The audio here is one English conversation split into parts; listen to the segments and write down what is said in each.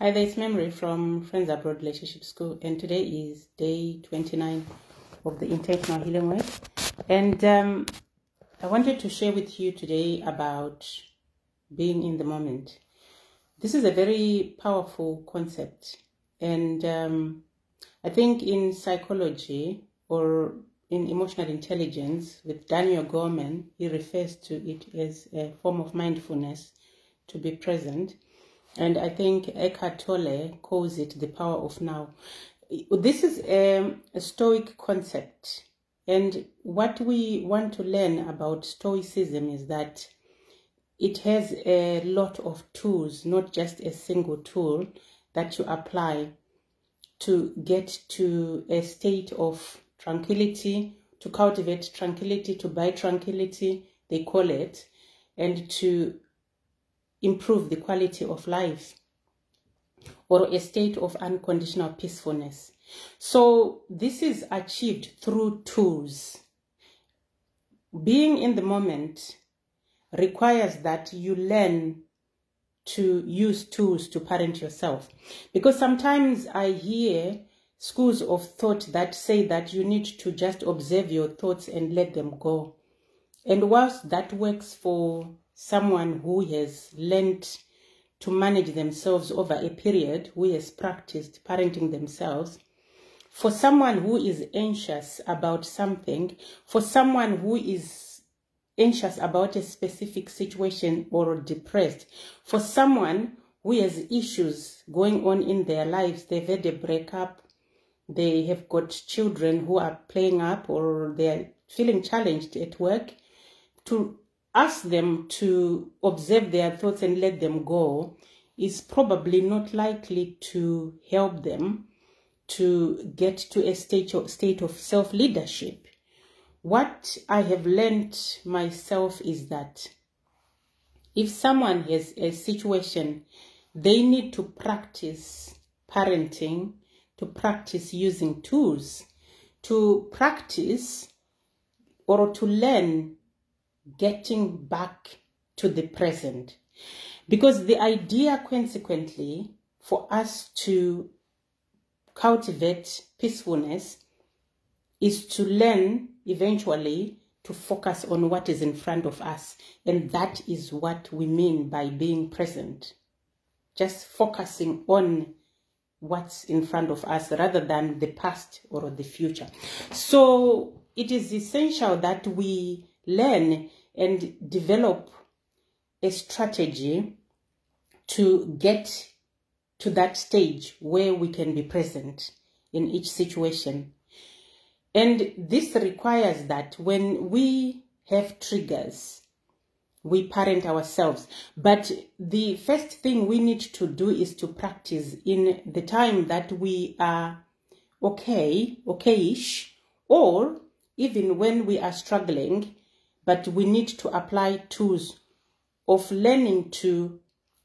Hi there, it's Memory from Friends Abroad Relationship School, and today is day 29 of the intentional healing work. And um, I wanted to share with you today about being in the moment. This is a very powerful concept, and um, I think in psychology or in emotional intelligence, with Daniel Goleman, he refers to it as a form of mindfulness to be present. And I think Eckhart Tolle calls it the power of now. This is a, a Stoic concept. And what we want to learn about Stoicism is that it has a lot of tools, not just a single tool that you apply to get to a state of tranquility, to cultivate tranquility, to buy tranquility, they call it, and to improve the quality of life or a state of unconditional peacefulness. So this is achieved through tools. Being in the moment requires that you learn to use tools to parent yourself. Because sometimes I hear schools of thought that say that you need to just observe your thoughts and let them go. And whilst that works for someone who has learned to manage themselves over a period, who has practiced parenting themselves, for someone who is anxious about something, for someone who is anxious about a specific situation or depressed, for someone who has issues going on in their lives, they've had a breakup, they have got children who are playing up or they're feeling challenged at work, to ask them to observe their thoughts and let them go is probably not likely to help them to get to a state of, state of self leadership. What I have learned myself is that if someone has a situation, they need to practice parenting, to practice using tools, to practice or to learn getting back to the present. Because the idea, consequently, for us to cultivate peacefulness is to learn eventually to focus on what is in front of us. And that is what we mean by being present. Just focusing on what's in front of us rather than the past or the future. So it is essential that we learn and develop a strategy to get to that stage where we can be present in each situation. And this requires that when we have triggers, we parent ourselves. But the first thing we need to do is to practice in the time that we are okay, okayish, or even when we are struggling, but we need to apply tools of learning to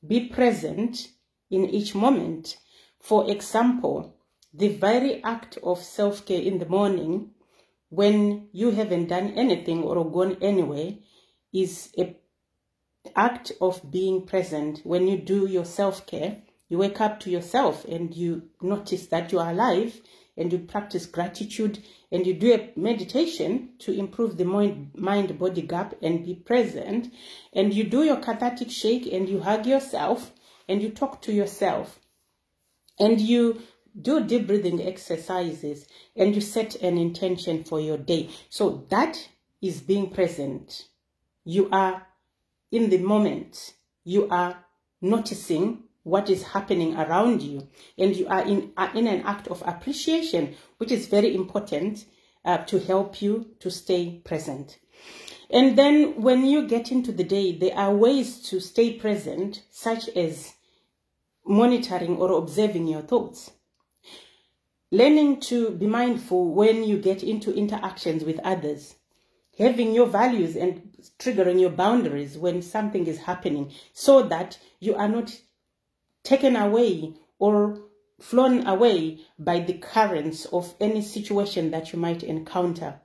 be present in each moment. For example, the very act of self care in the morning when you haven't done anything or gone anywhere is a act of being present when you do your self care you wake up to yourself and you notice that you are alive and you practice gratitude and you do a meditation to improve the mind body gap and be present. And you do your cathartic shake and you hug yourself and you talk to yourself. And you do deep breathing exercises and you set an intention for your day. So that is being present. You are in the moment. You are noticing what is happening around you. And you are in, uh, in an act of appreciation which is very important uh, to help you to stay present. And then when you get into the day there are ways to stay present such as monitoring or observing your thoughts. Learning to be mindful when you get into interactions with others. Having your values and triggering your boundaries when something is happening so that you are not taken away or flown away by the currents of any situation that you might encounter.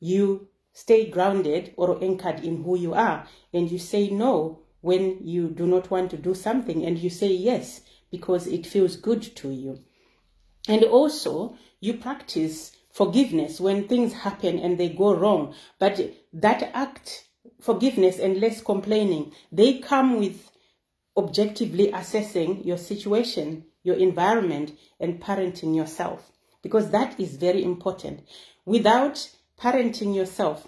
You stay grounded or anchored in who you are and you say no when you do not want to do something and you say yes because it feels good to you. And also, you practice forgiveness when things happen and they go wrong. But that act, forgiveness and less complaining, they come with objectively assessing your situation, your environment, and parenting yourself. Because that is very important. Without parenting yourself,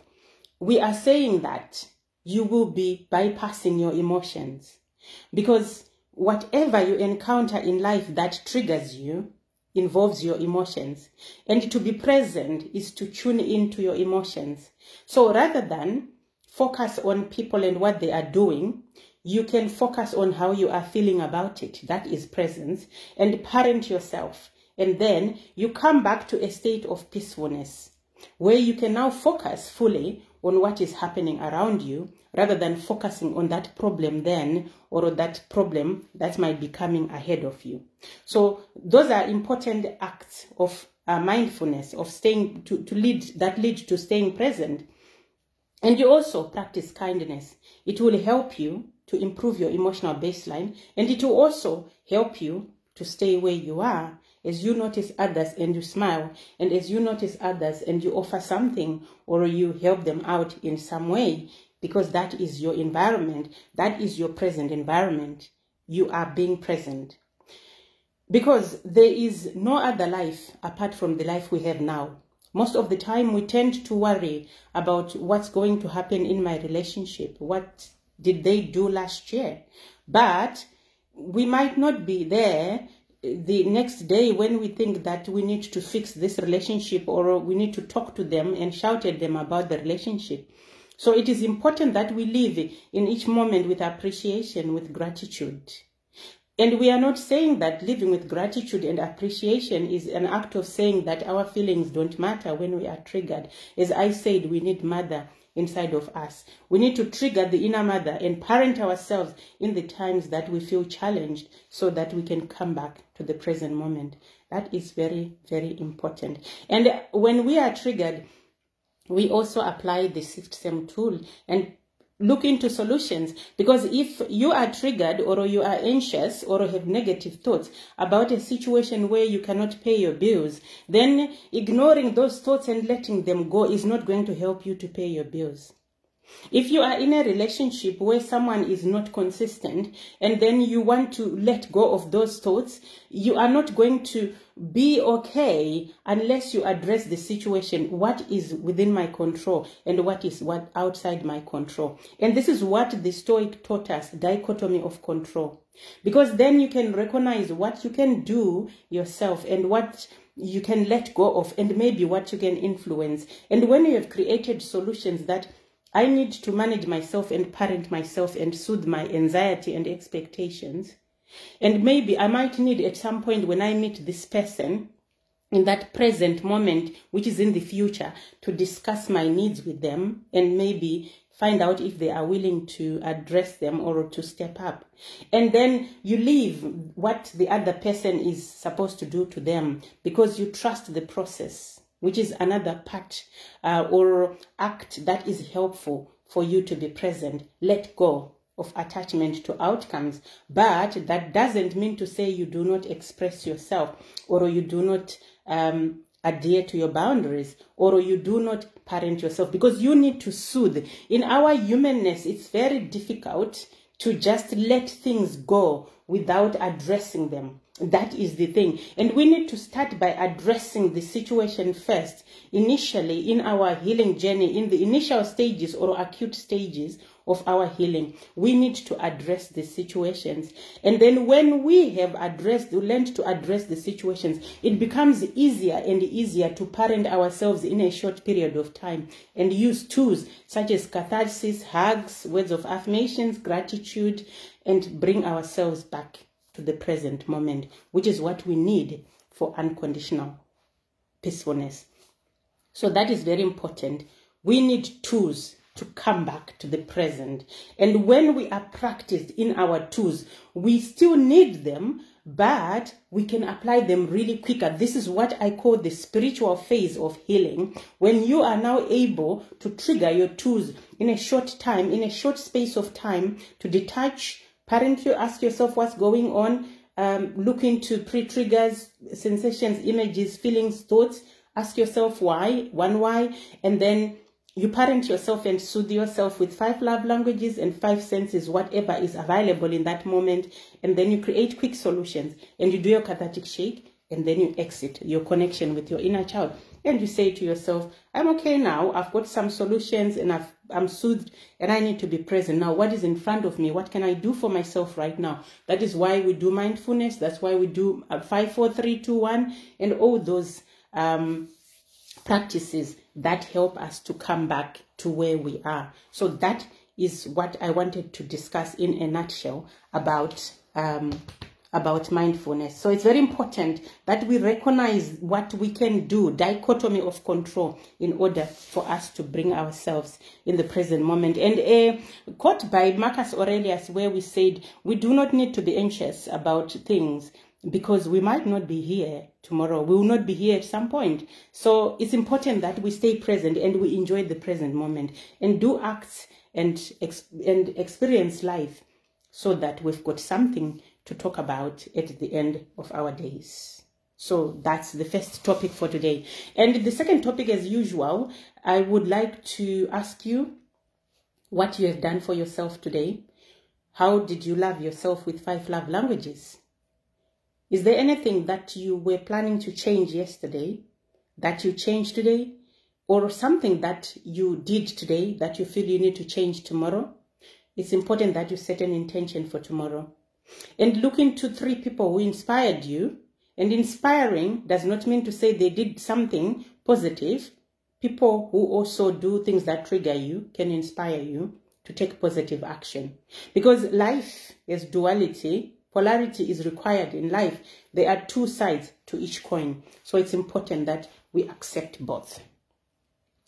we are saying that you will be bypassing your emotions. Because whatever you encounter in life that triggers you involves your emotions. And to be present is to tune into your emotions. So rather than focus on people and what they are doing, you can focus on how you are feeling about it. That is presence. And parent yourself. And then you come back to a state of peacefulness where you can now focus fully on what is happening around you rather than focusing on that problem then or that problem that might be coming ahead of you. So those are important acts of uh, mindfulness, of staying to, to lead that lead to staying present. And you also practice kindness. It will help you to improve your emotional baseline and it will also help you to stay where you are as you notice others and you smile, and as you notice others and you offer something or you help them out in some way, because that is your environment, that is your present environment, you are being present. Because there is no other life apart from the life we have now. Most of the time, we tend to worry about what's going to happen in my relationship. What did they do last year? But we might not be there eh, the next day when we think that we need to fix this relationship or we need to talk to them and shout at them about the relationship. So it is important that we live in each moment with appreciation, with gratitude. And we are not saying that living with gratitude and appreciation is an act of saying that our feelings don't matter when we are triggered. As I said, we need mother inside of us. We need to trigger the inner mother and parent ourselves in the times that we feel challenged so that we can come back to the present moment. That is very, very important. And when we are triggered, we also apply the SIFT-SEM tool and look into solutions. Because if you are triggered or you are anxious or have negative thoughts about a situation where you cannot pay your bills then ignoring those thoughts and letting them go is not going to help you to pay your bills if you are in a relationship where someone is not consistent and then you want to let go of those thoughts, you are not going to be okay unless you address the situation. What is within my control and what is what outside my control? And this is what the Stoic taught us, dichotomy of control. Because then you can recognize what you can do yourself and what you can let go of and maybe what you can influence. And when you have created solutions that I need to manage myself and parent myself and soothe my anxiety and expectations. And maybe I might need at some point when I meet this person in that present moment, which is in the future, to discuss my needs with them and maybe find out if they are willing to address them or to step up. And then you leave what the other person is supposed to do to them because you trust the process which is another part uh, or act that is helpful for you to be present. Let go of attachment to outcomes. But that doesn't mean to say you do not express yourself or you do not um, adhere to your boundaries or you do not parent yourself because you need to soothe. In our humanness, it's very difficult to just let things go without addressing them. That is the thing. And we need to start by addressing the situation first, initially in our healing journey, in the initial stages or acute stages of our healing. We need to address the situations. And then when we have addressed, learned to address the situations, it becomes easier and easier to parent ourselves in a short period of time and use tools such as catharsis, hugs, words of affirmations, gratitude, and bring ourselves back to the present moment, which is what we need for unconditional peacefulness. So that is very important. We need tools to come back to the present. And when we are practiced in our tools, we still need them, but we can apply them really quicker. This is what I call the spiritual phase of healing. When you are now able to trigger your tools in a short time, in a short space of time, to detach Parent, you ask yourself what's going on. um, look into pre-triggers, sensations, images, feelings, thoughts. Ask yourself why, one why, and then you parent yourself and soothe yourself with five love languages and five senses, whatever is available in that moment. And then you create quick solutions and you do your cathartic shake and then you exit your connection with your inner child. And you say to yourself, I'm okay now. I've got some solutions and I've, I'm soothed and I need to be present. Now, what is in front of me? What can I do for myself right now? That is why we do mindfulness. That's why we do uh, five, four, three, two, one, and all those um, practices that help us to come back to where we are. So that is what I wanted to discuss in a nutshell about um, about mindfulness. So it's very important that we recognize what we can do, dichotomy of control, in order for us to bring ourselves in the present moment. And a quote by Marcus Aurelius, where we said, We do not need to be anxious about things because we might not be here tomorrow. We will not be here at some point. So it's important that we stay present and we enjoy the present moment and do acts and, and experience life so that we've got something to talk about at the end of our days. So that's the first topic for today. And the second topic, as usual, I would like to ask you what you have done for yourself today. How did you love yourself with five love languages? Is there anything that you were planning to change yesterday that you changed today? Or something that you did today that you feel you need to change tomorrow? It's important that you set an intention for tomorrow. And look into three people who inspired you. And inspiring does not mean to say they did something positive. People who also do things that trigger you can inspire you to take positive action. Because life is duality Polarity is required in life. There are two sides to each coin. So it's important that we accept both.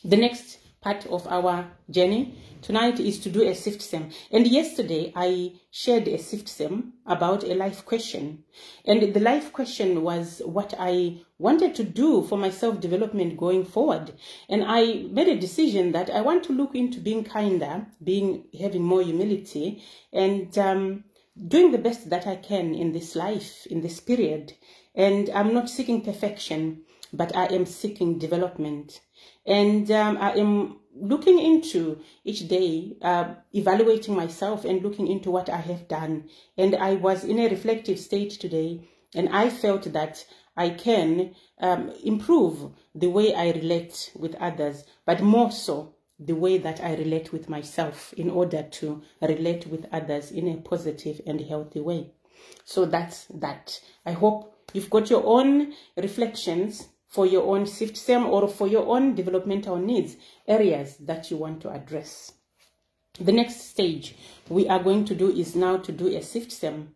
The next part of our journey tonight is to do a SIFT-SEM. And yesterday I shared a SIFT-SEM about a life question. And the life question was what I wanted to do for my self development going forward. And I made a decision that I want to look into being kinder, being having more humility, and um, doing the best that I can in this life, in this period. And I'm not seeking perfection, but I am seeking development. And um, I am looking into each day, uh, evaluating myself and looking into what I have done. And I was in a reflective state today, and I felt that I can um, improve the way I relate with others, but more so the way that I relate with myself in order to relate with others in a positive and healthy way. So that's that. I hope you've got your own reflections for your own system or for your own developmental needs, areas that you want to address. The next stage we are going to do is now to do a system.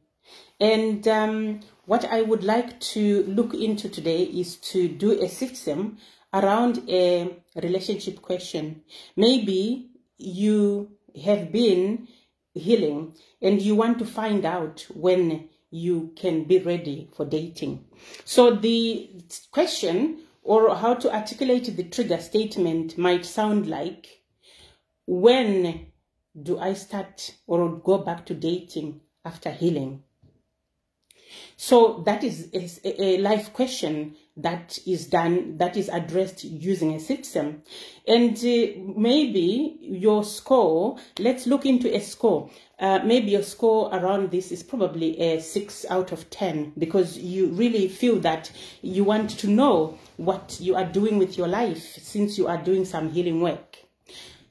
And um, what I would like to look into today is to do a system around a relationship question. Maybe you have been healing and you want to find out when you can be ready for dating. So the question or how to articulate the trigger statement might sound like when do I start or go back to dating after healing? So that is a, life question that is done, that is addressed using a system. And uh, maybe your score, let's look into a score. Uh, maybe your score around this is probably a 6 out of 10 because you really feel that you want to know what you are doing with your life since you are doing some healing work.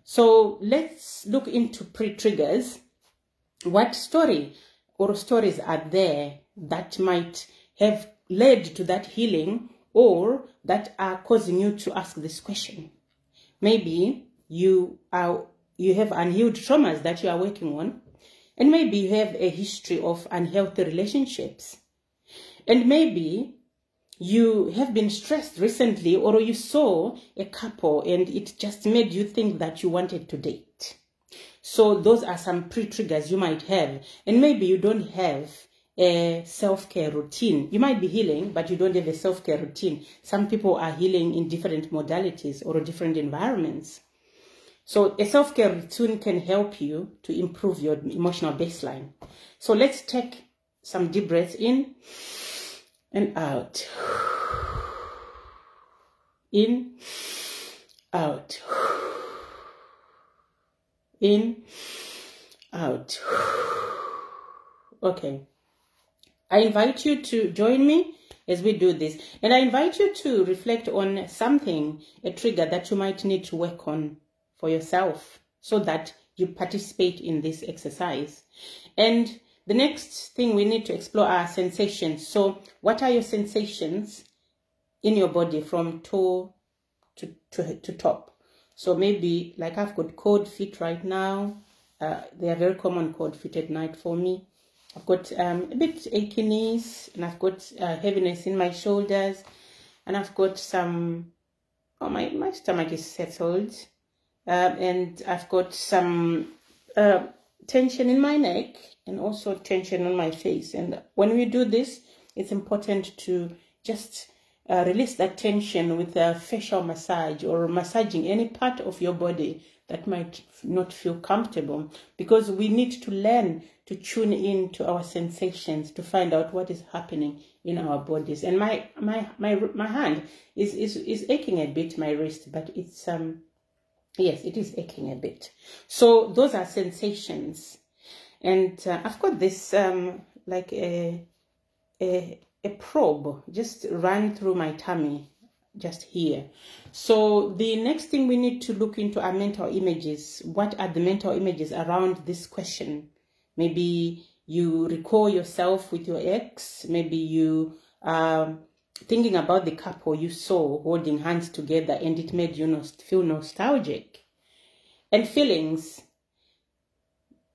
So let's look into pre-triggers. What story or stories are there that might have led to that healing or that are causing you to ask this question. Maybe you are you have unhealed traumas that you are working on, and maybe you have a history of unhealthy relationships. And maybe you have been stressed recently or you saw a couple and it just made you think that you wanted to date. So those are some pre-triggers you might have. And maybe you don't have a self-care routine. You might be healing, but you don't have a self-care routine. Some people are healing in different modalities or different environments. So a self-care routine can help you to improve your emotional baseline. So let's take some deep breaths in and out. In, out. In, out. Okay. I invite you to join me as we do this. And I invite you to reflect on something, a trigger that you might need to work on for yourself so that you participate in this exercise. And the next thing we need to explore are sensations. So, what are your sensations in your body from toe to, to, to top? So, maybe like I've got cold feet right now. Uh, they are very common cold feet at night for me. I've got um, a bit achy knees and I've got uh, heaviness in my shoulders and I've got some, oh, my, my stomach is settled uh, and I've got some uh, tension in my neck and also tension on my face. And when we do this, it's important to just uh, release that tension with a facial massage or massaging any part of your body that might not feel comfortable because we need to learn to tune in to our sensations to find out what is happening in our bodies. And my my my my hand is is is aching a bit my wrist but it's um yes it is aching a bit. So those are sensations. And uh, i've got this um like a a a probe just run through my tummy just here. So the next thing we need to look into are mental images. What are the mental images around this question? Maybe you recall yourself with your ex. Maybe you are thinking about the couple you saw holding hands together and it made you feel nostalgic. And feelings.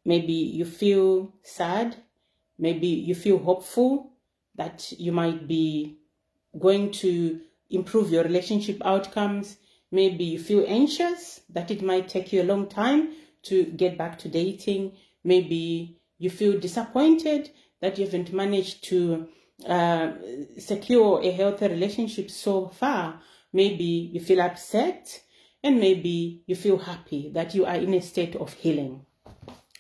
Maybe you feel sad. Maybe you feel hopeful that you might be going to improve your relationship outcomes. Maybe you feel anxious that it might take you a long time to get back to dating. Maybe you feel disappointed that you haven't managed to uh, secure a healthy relationship so far. Maybe you feel upset and maybe you feel happy that you are in a state of healing.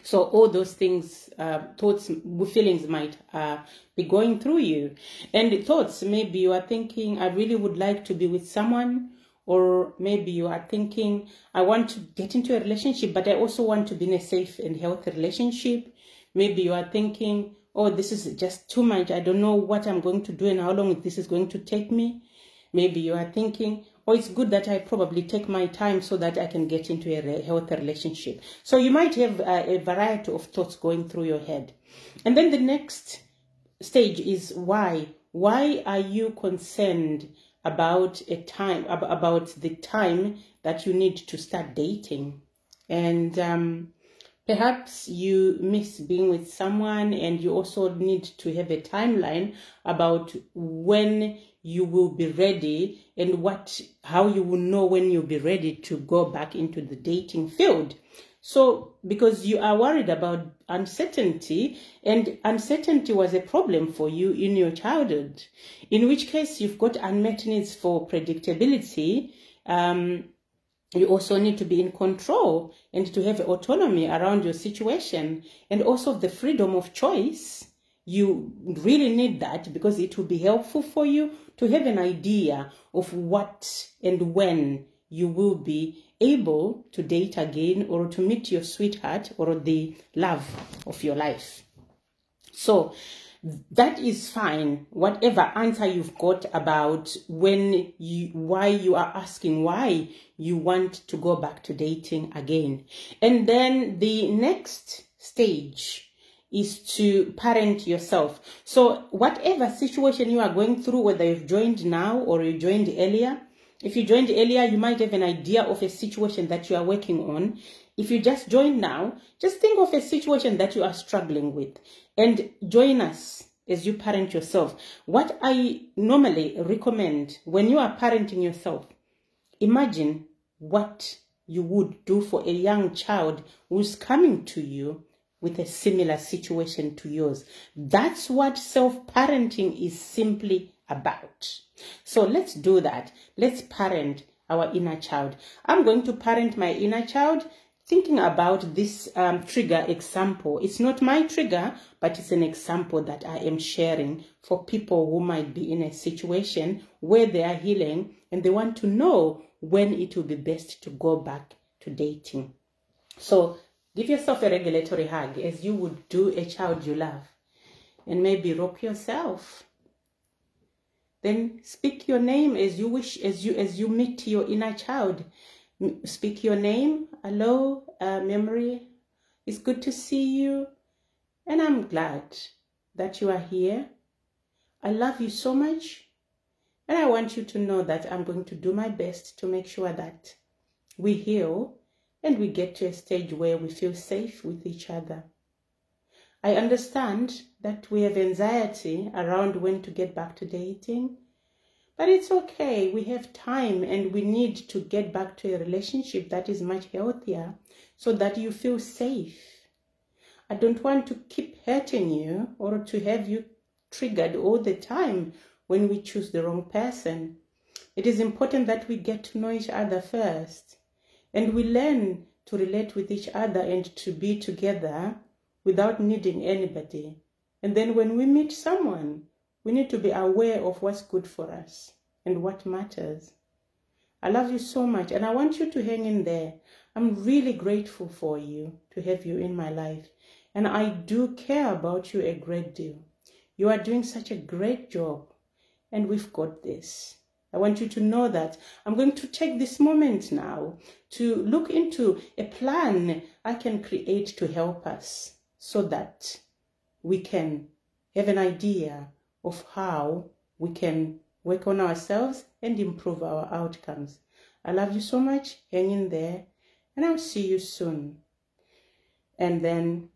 So all those things, uh, thoughts, feelings might uh, be going through you. And thoughts, maybe you are thinking, I really would like to be with someone. Or maybe you are thinking, I want to get into a relationship, but I also want to be in a safe and healthy relationship. Maybe you are thinking, oh, this is just too much. I don't know what I'm going to do and how long this is going to take me. Maybe you are thinking, or it's good that I probably take my time so that I can get into a healthy relationship. So you might have a, a variety of thoughts going through your head. And then the next stage is why. Why are you concerned about a time, about the time that you need to start dating? And um, perhaps you miss being with someone and you also need to have a timeline about when you will be ready and what how you will know when you'll be ready to go back into the dating field. So because you are worried about uncertainty and uncertainty was a problem for you in your childhood in which case you've got unmet needs for predictability um, you also need to be in control and to have autonomy around your situation and also the freedom of choice. You really need that because it will be helpful for you to have an idea of what and when you will be able to date again or to meet your sweetheart or the love of your life. So that is fine. Whatever answer you've got about when you, why you are asking why you want to go back to dating again. And then the next stage is to parent yourself. So whatever situation you are going through, whether you've joined now or you joined earlier, if you joined earlier, you might have an idea of a situation that you are working on. If you just joined now, just think of a situation that you are struggling with and join us as you parent yourself. What I normally recommend when you are parenting yourself, imagine what you would do for a young child who's coming to you with a similar situation to yours. That's what self parenting is simply about. So let's do that. Let's parent our inner child. I'm going to parent my inner child thinking about this um, trigger example. It's not my trigger, but it's an example that I am sharing for people who might be in a situation where they are healing and they want to know when it will be best to go back to dating. So give yourself a regulatory hug as you would do a child you love and maybe rock yourself. Then speak your name as you wish, as you as you meet your inner child. Speak your name. Hello, uh, memory. It's good to see you, and I'm glad that you are here. I love you so much, and I want you to know that I'm going to do my best to make sure that we heal and we get to a stage where we feel safe with each other. I understand that we have anxiety around when to get back to dating, but it's okay. We have time and we need to get back to a relationship that is much healthier so that you feel safe. I don't want to keep hurting you or to have you triggered all the time when we choose the wrong person. It is important that we get to know each other first and we learn to relate with each other and to be together without needing anybody. And then when we meet someone, we need to be aware of what's good for us and what matters. I love you so much and I want you to hang in there. I'm really grateful for you to have you in my life. And I do care about you a great deal. You are doing such a great job and we've got this. I want you to know that I'm going to take this moment now to look into a plan I can create to help us so that we can have an idea of how we can work on ourselves and improve our outcomes. I love you so much. Hang in there, and I'll see you soon. And then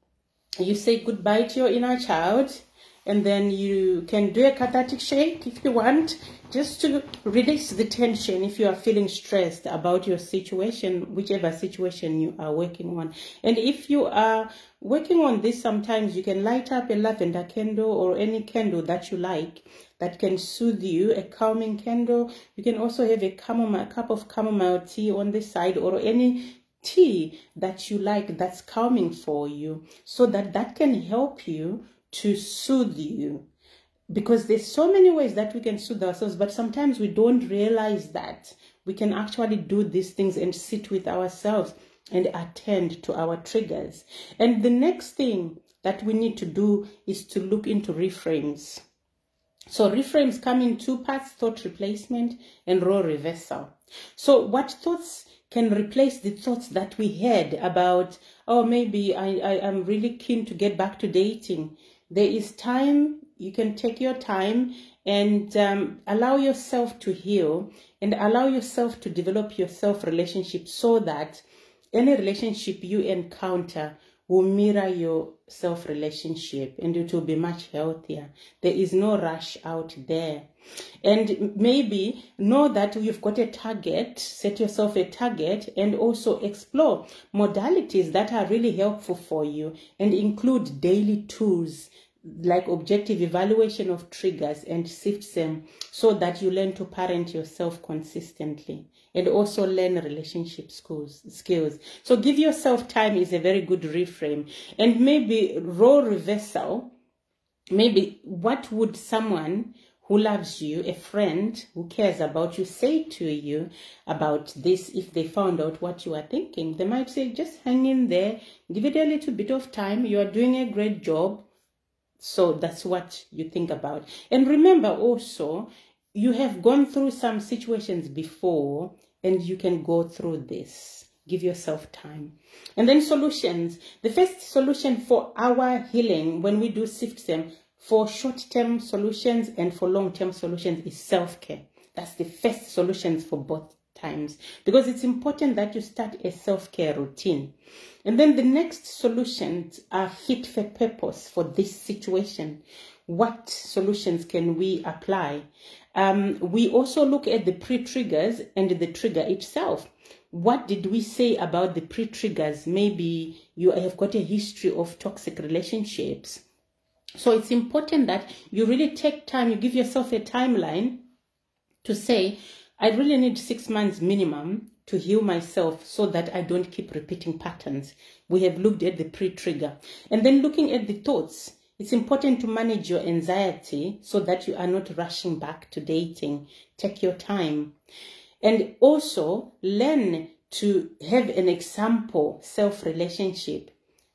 you say goodbye to your inner child and then you can do a cathartic shake if you want just to release the tension if you are feeling stressed about your situation whichever situation you are working on. And if you are working on this sometimes you can light up a lavender candle or any candle that you like that can soothe you a calming candle. You can also have a chamomile a cup of chamomile tea on the side or any tea that you like that's calming for you so that that can help you to soothe you. Because there's so many ways that we can soothe ourselves but sometimes we don't realize that we can actually do these things and sit with ourselves and attend to our triggers. And the next thing that we need to do is to look into reframes. So reframes come in two parts thought replacement and role reversal. So what thoughts can replace the thoughts that we had about oh maybe I, I am really keen to get back to dating. There is time. You can take your time and um, allow yourself to heal and allow yourself to develop your self relationship so that any relationship you encounter will mirror your self relationship and it will be much healthier. There is no rush out there. And maybe know that you've got a target, set yourself a target, and also explore modalities that are really helpful for you and include daily tools like objective evaluation of triggers and sift them so that you learn to parent yourself consistently and also learn relationship skills skills so give yourself time is a very good reframe and maybe role reversal maybe what would someone who loves you, a friend who cares about you, say to you about this if they found out what you are thinking? They might say, just hang in there, give it a little bit of time. You are doing a great job. So that's what you think about. And remember also, you have gone through some situations before and you can go through this. Give yourself time. And then solutions. The first solution for our healing when we do sift them for short term solutions and for long term solutions is self care. That's the first solutions for both times because it's important that you start a self care routine. And then the next solutions are fit for purpose for this situation. What solutions can we apply? Um, we also look at the pre triggers and the trigger itself. What did we say about the pre triggers? Maybe you have got a history of toxic relationships. So it's important that you really take time, you give yourself a timeline to say, I really need six months minimum to heal myself so that I don't keep repeating patterns. We have looked at the pre trigger. And then looking at the thoughts, it's important to manage your anxiety so that you are not rushing back to dating. Take your time. And also learn to have an example self relationship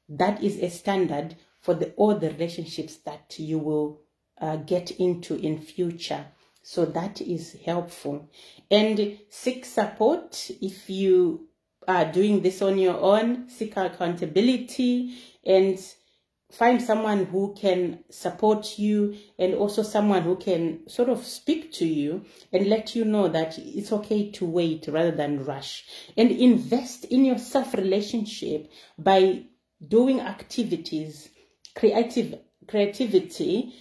that is a standard for the all the relationships that you will uh, get into in future so that is helpful and seek support if you are doing this on your own seek accountability and find someone who can support you and also someone who can sort of speak to you and let you know that it's okay to wait rather than rush. And invest in your self relationship by doing activities creative creativity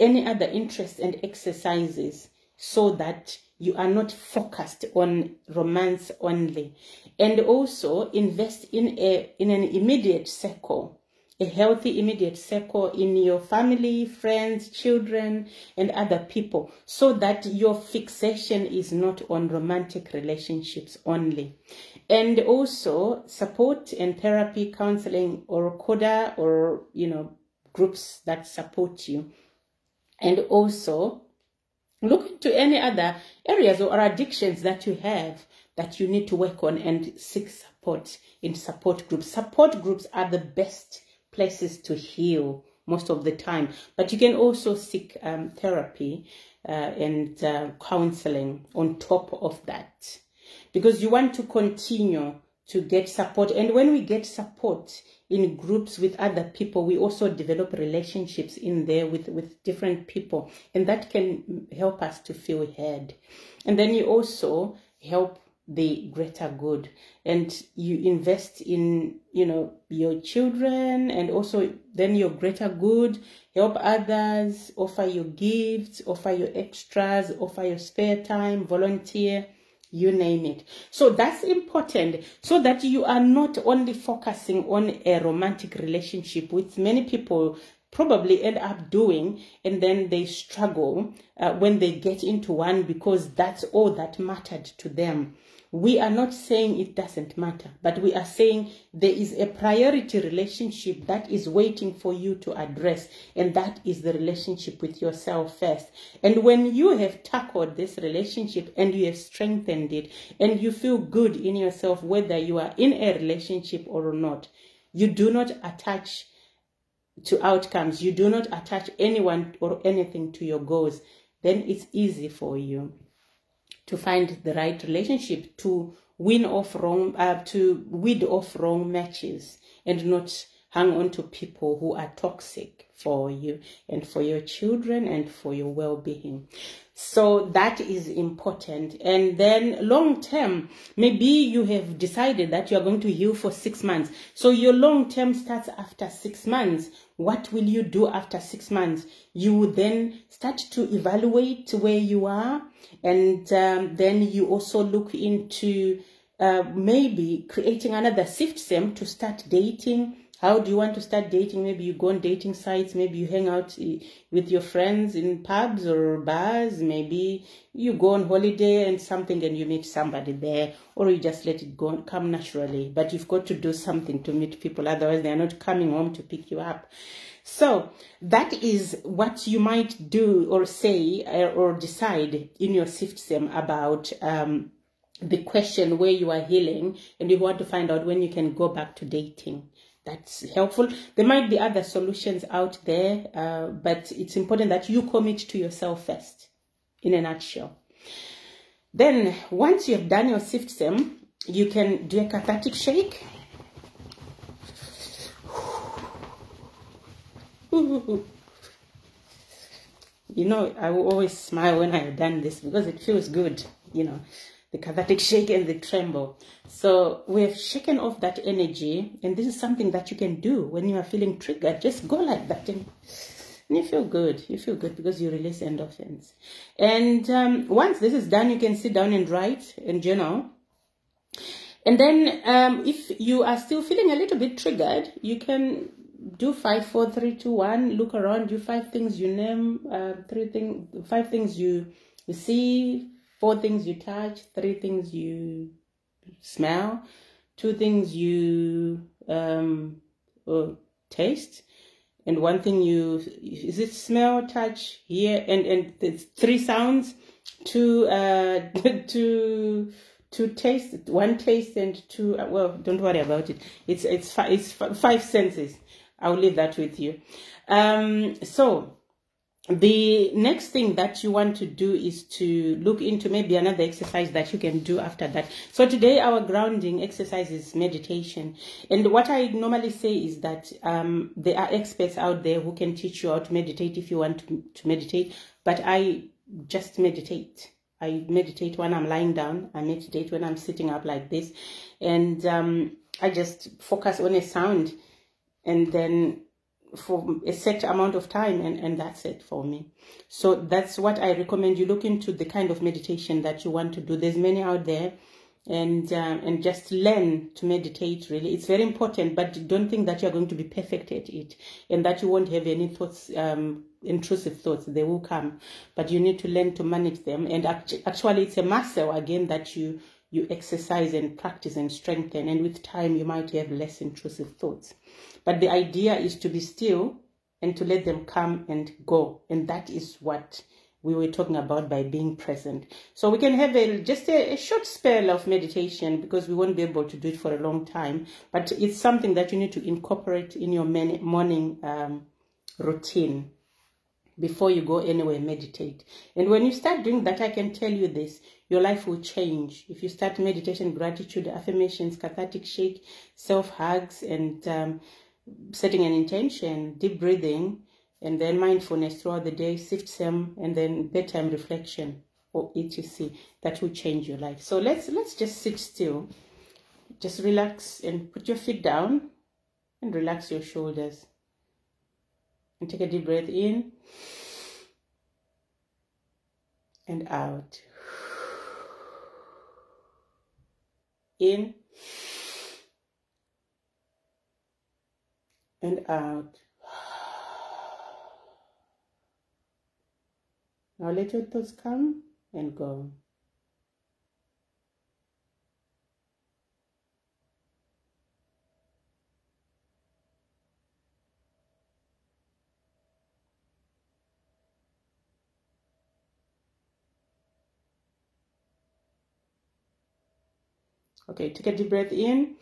any other interests and exercises so that you are not focused on romance only. And also invest in a in an immediate circle a healthy immediate circle in your family, friends, children, and other people so that your fixation is not on romantic relationships only. And also support and therapy, counseling, or CODA, or, you know, groups that support you. And also look into any other areas or addictions that you have that you need to work on and seek support in support groups. Support groups are the best places to heal most of the time. But you can also seek um, therapy uh, and uh, counseling on top of that because you want to continue to get support. And when we get support in groups with other people, we also develop relationships in there with, with different people, and that can help us to feel heard. And then you also help the greater good. And you invest in you know your children and also then your greater good help others offer your gifts offer your extras offer your spare time volunteer you name it. So that's important so that you are not only focusing on a romantic relationship which many people probably end up doing and then they struggle uh, when they get into one because that's all that mattered to them we are not saying it doesn't matter, but we are saying there is a priority relationship that is waiting for you to address, and that is the relationship with yourself first. And when you have tackled this relationship and you have strengthened it, and you feel good in yourself, whether you are in a relationship or not, you do not attach to outcomes, you do not attach anyone or anything to your goals, then it's easy for you to find the right relationship to win off wrong uh, to weed off wrong matches and not hang on to people who are toxic for you and for your children and for your well-being. So that is important. And then long term maybe you have decided that you are going to heal for 6 months. So your long term starts after 6 months. What will you do after 6 months? You will then start to evaluate where you are. And um, then you also look into uh, maybe creating another system to start dating how do you want to start dating? Maybe you go on dating sites maybe you hang out with your friends in pubs or bars maybe you go on holiday and something and you meet somebody there or you just let it go come naturally. But you've got to do something to meet people otherwise they're not coming home to pick you up. So that is what you might do or say uh, or decide in your system about um, the question where you are healing and you want to find out when you can go back to dating. That's helpful. There might be other solutions out there, uh, but it's important that you commit to yourself first, in a nutshell. Then, once you have done your system, you can do a cathartic shake you know, I will always smile when I have done this because it feels good, you know, the cathartic shake and the tremble. So we have shaken off that energy, and this is something that you can do when you are feeling triggered. Just go like that, and, and you feel good. You feel good because you release endorphins. And um, once this is done, you can sit down and write and journal. And then, um, if you are still feeling a little bit triggered, you can do five, four, three, two, one. Look around. Do five things you name. Uh, three things. Five things you you see. Four things you touch. Three things you smell, two things you um, taste, and one thing you is it smell, touch, hear, and and it's three sounds, two uh, two two taste, one taste, and two. Uh, well, don't worry about it. It's it's fi- it's five senses. I'll leave that with you. Um, so the next thing that you want to do is to look into maybe another exercise that you can do after that. So today our grounding exercise is meditation. And what I normally say is that um, there are experts out there who can teach you how to meditate if you want to, to meditate. But I just meditate. I meditate when I'm lying down. I meditate when I'm sitting up like this. And um, I just focus on a sound and then for a set amount of time and, and that's it for me. So that's what i recommend you look into the kind of meditation that you want to do. There's many out there and um, and just learn to meditate really. It's very important but don't think that you're going to be perfect at it and that you won't have any thoughts um, intrusive thoughts. They will come but you need to learn to manage them. And actually it's a muscle again that you you exercise and practice and strengthen and with time you might have less intrusive thoughts. But the idea is to be still and to let them come and go. And that is what we were talking about by being present. So we can have a just a, a short spell of meditation because we won't be able to do it for a long time. But it's something that you need to incorporate in your morning um, routine before you go anywhere meditate. And when you start doing that i can tell you this your life will change. If you start meditation gratitude affirmations cathartic shake self hugs and um, setting an intention deep breathing and then mindfulness throughout the day SIFT-SEM and then bedtime reflection or etc that will change your life. So let's let's just sit still. Just relax and put your feet down and relax your shoulders and take a deep breath in and out. In and out. Now let your thoughts come and go. Okay, take a deep breath in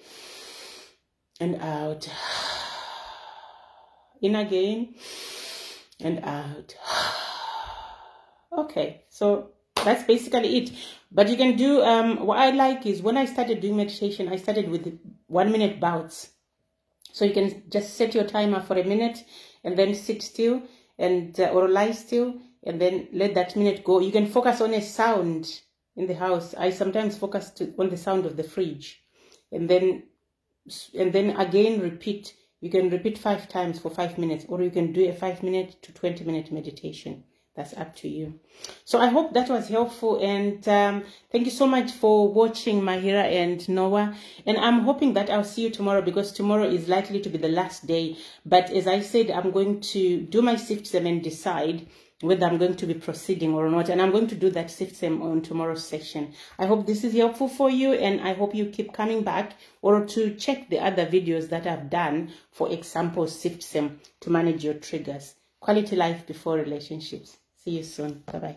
and out. In again and out. Okay, so that's basically it. But you can do, um, what I like is when I started doing meditation, I started with one minute bouts. So you can just set your timer for a minute and then sit still and uh, or lie still and then let that minute go. You can focus on a sound in the house, I sometimes focus to, on the sound of the fridge, and then and then again repeat. You can repeat five times for five minutes, or you can do a five minute to twenty minute meditation. That's up to you. So I hope that was helpful, and um, thank you so much for watching Mahira and Noah. And I'm hoping that I'll see you tomorrow because tomorrow is likely to be the last day. But as I said, I'm going to do my SIFT-SEM and decide whether I'm going to be proceeding or not. And I'm going to do that SIFT-SEM on tomorrow's session. I hope this is helpful for you and I hope you keep coming back or to check the other videos that I've done for example SIFT-SEM to manage your triggers. Quality life before relationships. See you soon. Bye-bye.